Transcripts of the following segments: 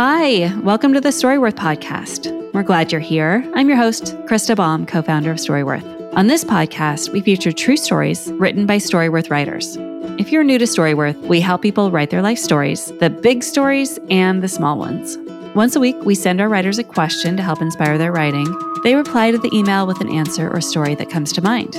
Hi, welcome to the Storyworth podcast. We're glad you're here. I'm your host, Krista Baum, co founder of Storyworth. On this podcast, we feature true stories written by Storyworth writers. If you're new to Storyworth, we help people write their life stories, the big stories and the small ones. Once a week, we send our writers a question to help inspire their writing. They reply to the email with an answer or story that comes to mind.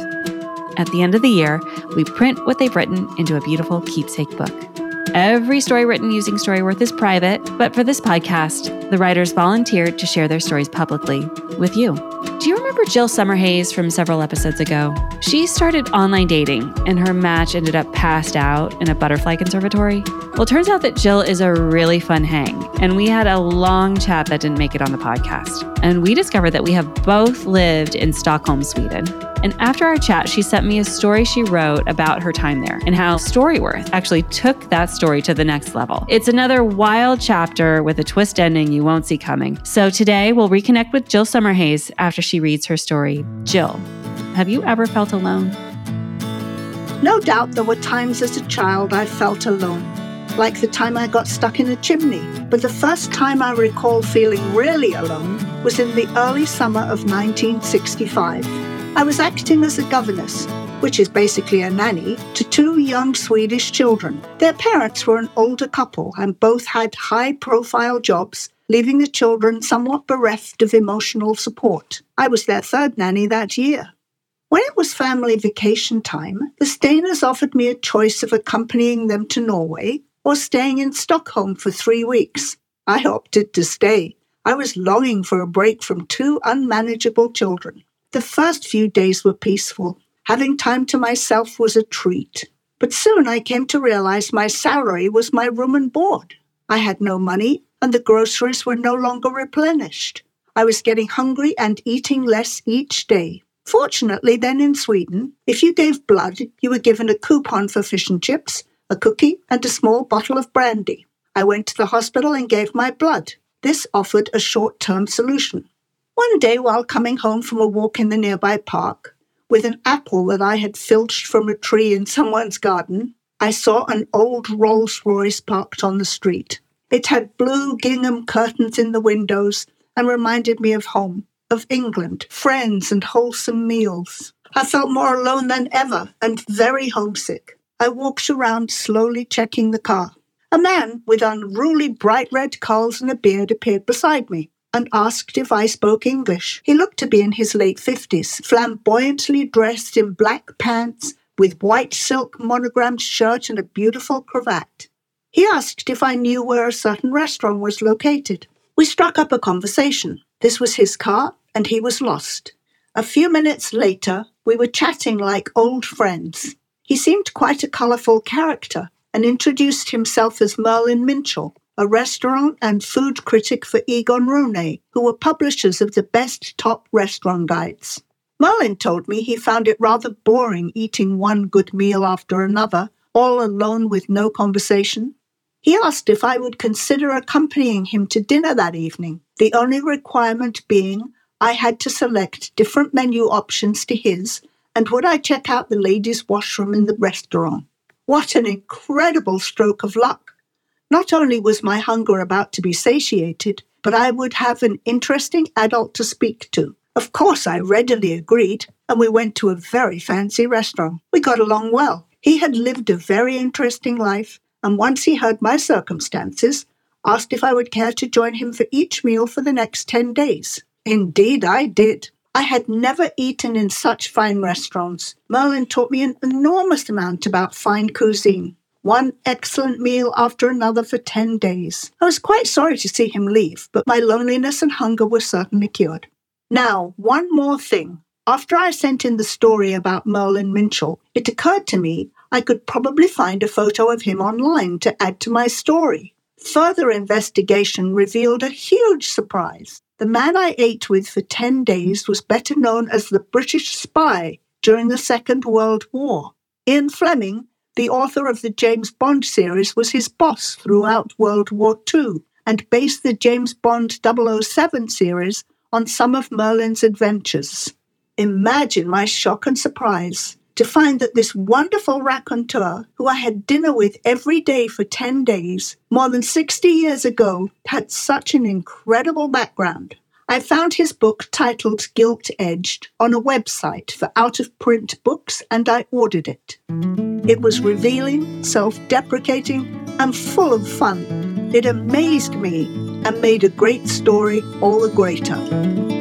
At the end of the year, we print what they've written into a beautiful keepsake book. Every story written using Storyworth is private, but for this podcast, the writers volunteered to share their stories publicly with you. Do you remember Jill Summerhayes from several episodes ago? She started online dating and her match ended up passed out in a butterfly conservatory. Well, turns out that Jill is a really fun hang, and we had a long chat that didn't make it on the podcast. And we discovered that we have both lived in Stockholm, Sweden. And after our chat, she sent me a story she wrote about her time there and how Storyworth actually took that story to the next level. It's another wild chapter with a twist ending you won't see coming. So today we'll reconnect with Jill Summerhayes after she reads her story. Jill, have you ever felt alone? No doubt there were times as a child I felt alone, like the time I got stuck in a chimney. But the first time I recall feeling really alone was in the early summer of 1965. I was acting as a governess, which is basically a nanny, to two young Swedish children. Their parents were an older couple and both had high profile jobs, leaving the children somewhat bereft of emotional support. I was their third nanny that year. When it was family vacation time, the Stainers offered me a choice of accompanying them to Norway or staying in Stockholm for three weeks. I opted to stay. I was longing for a break from two unmanageable children. The first few days were peaceful. Having time to myself was a treat. But soon I came to realize my salary was my room and board. I had no money, and the groceries were no longer replenished. I was getting hungry and eating less each day. Fortunately, then in Sweden, if you gave blood, you were given a coupon for fish and chips, a cookie, and a small bottle of brandy. I went to the hospital and gave my blood. This offered a short term solution. One day, while coming home from a walk in the nearby park, with an apple that I had filched from a tree in someone's garden, I saw an old Rolls Royce parked on the street. It had blue gingham curtains in the windows and reminded me of home, of England, friends, and wholesome meals. I felt more alone than ever and very homesick. I walked around slowly checking the car. A man with unruly bright red curls and a beard appeared beside me and asked if I spoke English. He looked to be in his late 50s, flamboyantly dressed in black pants with white silk monogrammed shirt and a beautiful cravat. He asked if I knew where a certain restaurant was located. We struck up a conversation. This was his car, and he was lost. A few minutes later, we were chatting like old friends. He seemed quite a colourful character and introduced himself as Merlin Minshall, a restaurant and food critic for Egon Ronay, who were publishers of the best top restaurant guides. Merlin told me he found it rather boring eating one good meal after another, all alone with no conversation. He asked if I would consider accompanying him to dinner that evening, the only requirement being I had to select different menu options to his, and would I check out the ladies' washroom in the restaurant. What an incredible stroke of luck! Not only was my hunger about to be satiated, but I would have an interesting adult to speak to. Of course, I readily agreed, and we went to a very fancy restaurant. We got along well. He had lived a very interesting life, and once he heard my circumstances, asked if I would care to join him for each meal for the next 10 days. Indeed, I did. I had never eaten in such fine restaurants. Merlin taught me an enormous amount about fine cuisine one excellent meal after another for 10 days. I was quite sorry to see him leave, but my loneliness and hunger were certainly cured. Now, one more thing. After I sent in the story about Merlin Minshall, it occurred to me I could probably find a photo of him online to add to my story. Further investigation revealed a huge surprise. The man I ate with for 10 days was better known as the British spy during the Second World War. Ian Fleming the author of the James Bond series was his boss throughout World War II and based the James Bond 007 series on some of Merlin's adventures. Imagine my shock and surprise to find that this wonderful raconteur, who I had dinner with every day for 10 days, more than 60 years ago, had such an incredible background. I found his book titled Guilt Edged on a website for out of print books and I ordered it. It was revealing, self deprecating, and full of fun. It amazed me and made a great story all the greater.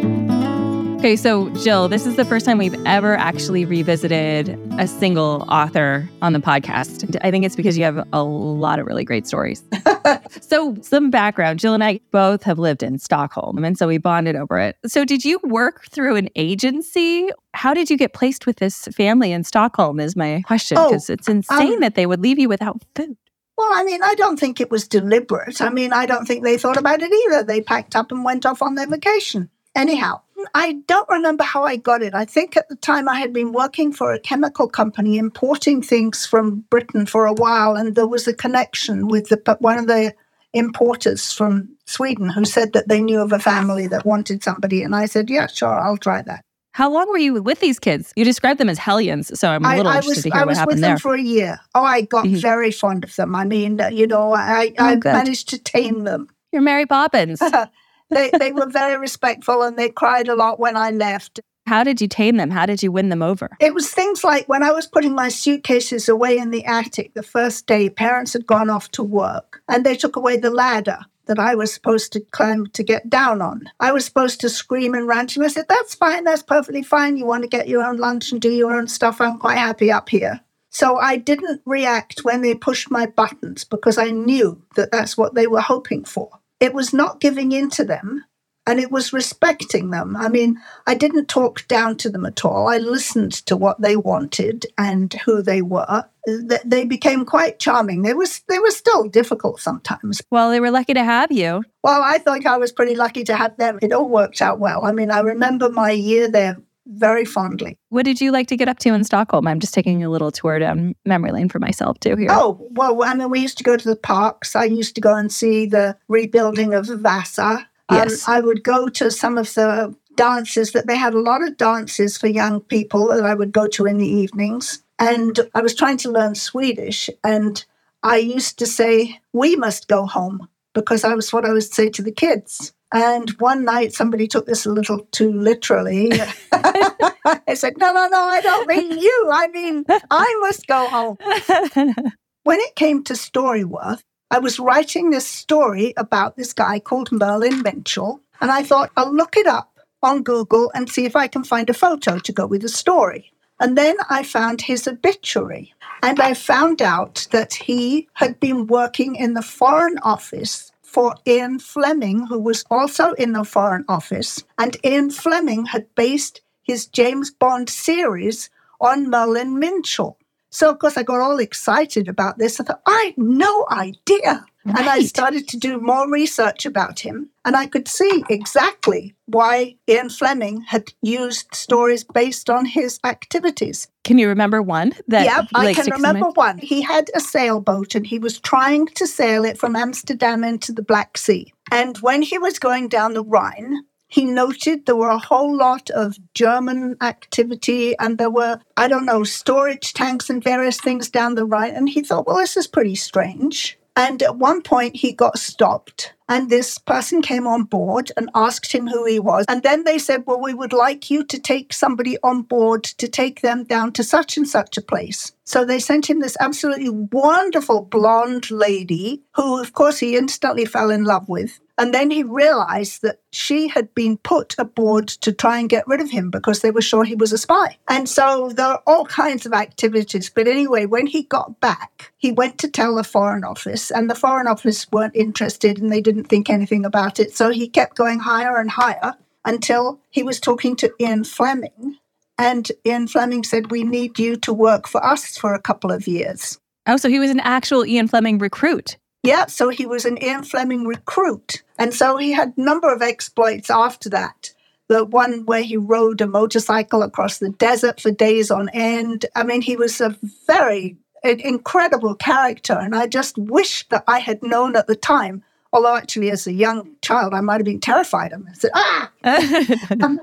Okay, so Jill, this is the first time we've ever actually revisited a single author on the podcast. I think it's because you have a lot of really great stories. so, some background Jill and I both have lived in Stockholm, and so we bonded over it. So, did you work through an agency? How did you get placed with this family in Stockholm? Is my question because oh, it's insane um, that they would leave you without food. Well, I mean, I don't think it was deliberate. I mean, I don't think they thought about it either. They packed up and went off on their vacation. Anyhow, I don't remember how I got it. I think at the time I had been working for a chemical company importing things from Britain for a while, and there was a connection with the one of the importers from Sweden who said that they knew of a family that wanted somebody, and I said, "Yeah, sure, I'll try that." How long were you with these kids? You described them as hellions, so I'm a little I, I interested was, to hear what happened there. I was with them for a year. Oh, I got mm-hmm. very fond of them. I mean, you know, I, oh, I managed to tame them. You're Mary Poppins. they, they were very respectful and they cried a lot when I left. How did you tame them? How did you win them over? It was things like when I was putting my suitcases away in the attic the first day, parents had gone off to work and they took away the ladder that I was supposed to climb to get down on. I was supposed to scream and rant and I said, That's fine, that's perfectly fine. You want to get your own lunch and do your own stuff. I'm quite happy up here. So I didn't react when they pushed my buttons because I knew that that's what they were hoping for it was not giving in to them and it was respecting them. I mean, I didn't talk down to them at all. I listened to what they wanted and who they were. They became quite charming. They was they were still difficult sometimes. Well, they were lucky to have you. Well, I think I was pretty lucky to have them. It all worked out well. I mean, I remember my year there very fondly. What did you like to get up to in Stockholm? I'm just taking a little tour down memory lane for myself too here. Oh, well, I mean, we used to go to the parks. I used to go and see the rebuilding of Vasa. Um, yes. Um, I would go to some of the dances that they had a lot of dances for young people that I would go to in the evenings. And I was trying to learn Swedish. And I used to say, we must go home because I was what I would say to the kids. And one night somebody took this a little too literally. I said, No, no, no, I don't mean you. I mean, I must go home. when it came to Storyworth, I was writing this story about this guy called Merlin Minshall. And I thought, I'll look it up on Google and see if I can find a photo to go with the story. And then I found his obituary. And I found out that he had been working in the Foreign Office for Ian Fleming, who was also in the Foreign Office. And Ian Fleming had based his James Bond series on Merlin Minshall. So, of course, I got all excited about this. I thought, I had no idea. Right. And I started to do more research about him. And I could see exactly why Ian Fleming had used stories based on his activities. Can you remember one that? Yeah, I can remember one. He had a sailboat and he was trying to sail it from Amsterdam into the Black Sea. And when he was going down the Rhine, he noted there were a whole lot of German activity and there were, I don't know, storage tanks and various things down the Rhine. And he thought, well, this is pretty strange. And at one point, he got stopped, and this person came on board and asked him who he was. And then they said, Well, we would like you to take somebody on board to take them down to such and such a place. So they sent him this absolutely wonderful blonde lady, who, of course, he instantly fell in love with. And then he realized that she had been put aboard to try and get rid of him because they were sure he was a spy. And so there are all kinds of activities. But anyway, when he got back, he went to tell the Foreign Office, and the Foreign Office weren't interested and they didn't think anything about it. So he kept going higher and higher until he was talking to Ian Fleming. And Ian Fleming said, We need you to work for us for a couple of years. Oh, so he was an actual Ian Fleming recruit. Yeah, so he was an Ian Fleming recruit. And so he had a number of exploits after that. The one where he rode a motorcycle across the desert for days on end. I mean, he was a very incredible character. And I just wish that I had known at the time, although actually as a young child, I might have been terrified of him. I said, ah! um,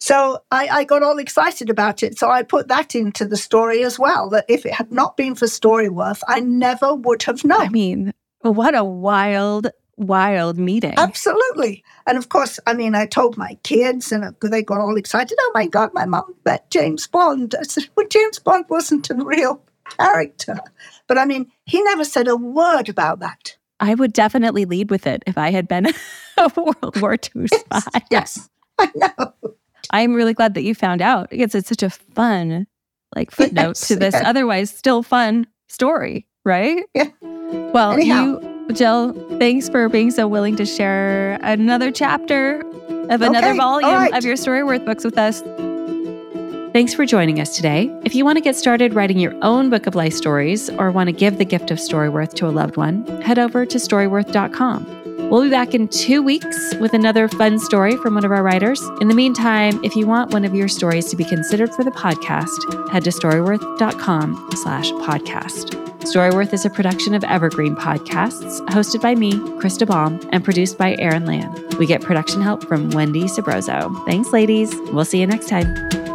So I, I, got all excited about it. So I put that into the story as well. That if it had not been for Storyworth, I never would have known. I mean, what a wild, wild meeting. Absolutely. And of course, I mean, I told my kids and they got all excited. Oh my God, my mom met James Bond. I said, well, James Bond wasn't a real character. But I mean, he never said a word about that. I would definitely lead with it if I had been a World War II spy. yes, I know. I'm really glad that you found out because it's such a fun, like footnote yes, to this yes. otherwise still fun story, right? Yeah. Well, Anyhow. you, Jill, thanks for being so willing to share another chapter of another okay, volume right. of your Storyworth books with us. Thanks for joining us today. If you want to get started writing your own book of life stories or want to give the gift of Storyworth to a loved one, head over to storyworth.com. We'll be back in two weeks with another fun story from one of our writers. In the meantime, if you want one of your stories to be considered for the podcast, head to storyworth.com slash podcast. Storyworth is a production of Evergreen Podcasts, hosted by me, Krista Baum, and produced by Aaron Land. We get production help from Wendy Sabroso. Thanks, ladies. We'll see you next time.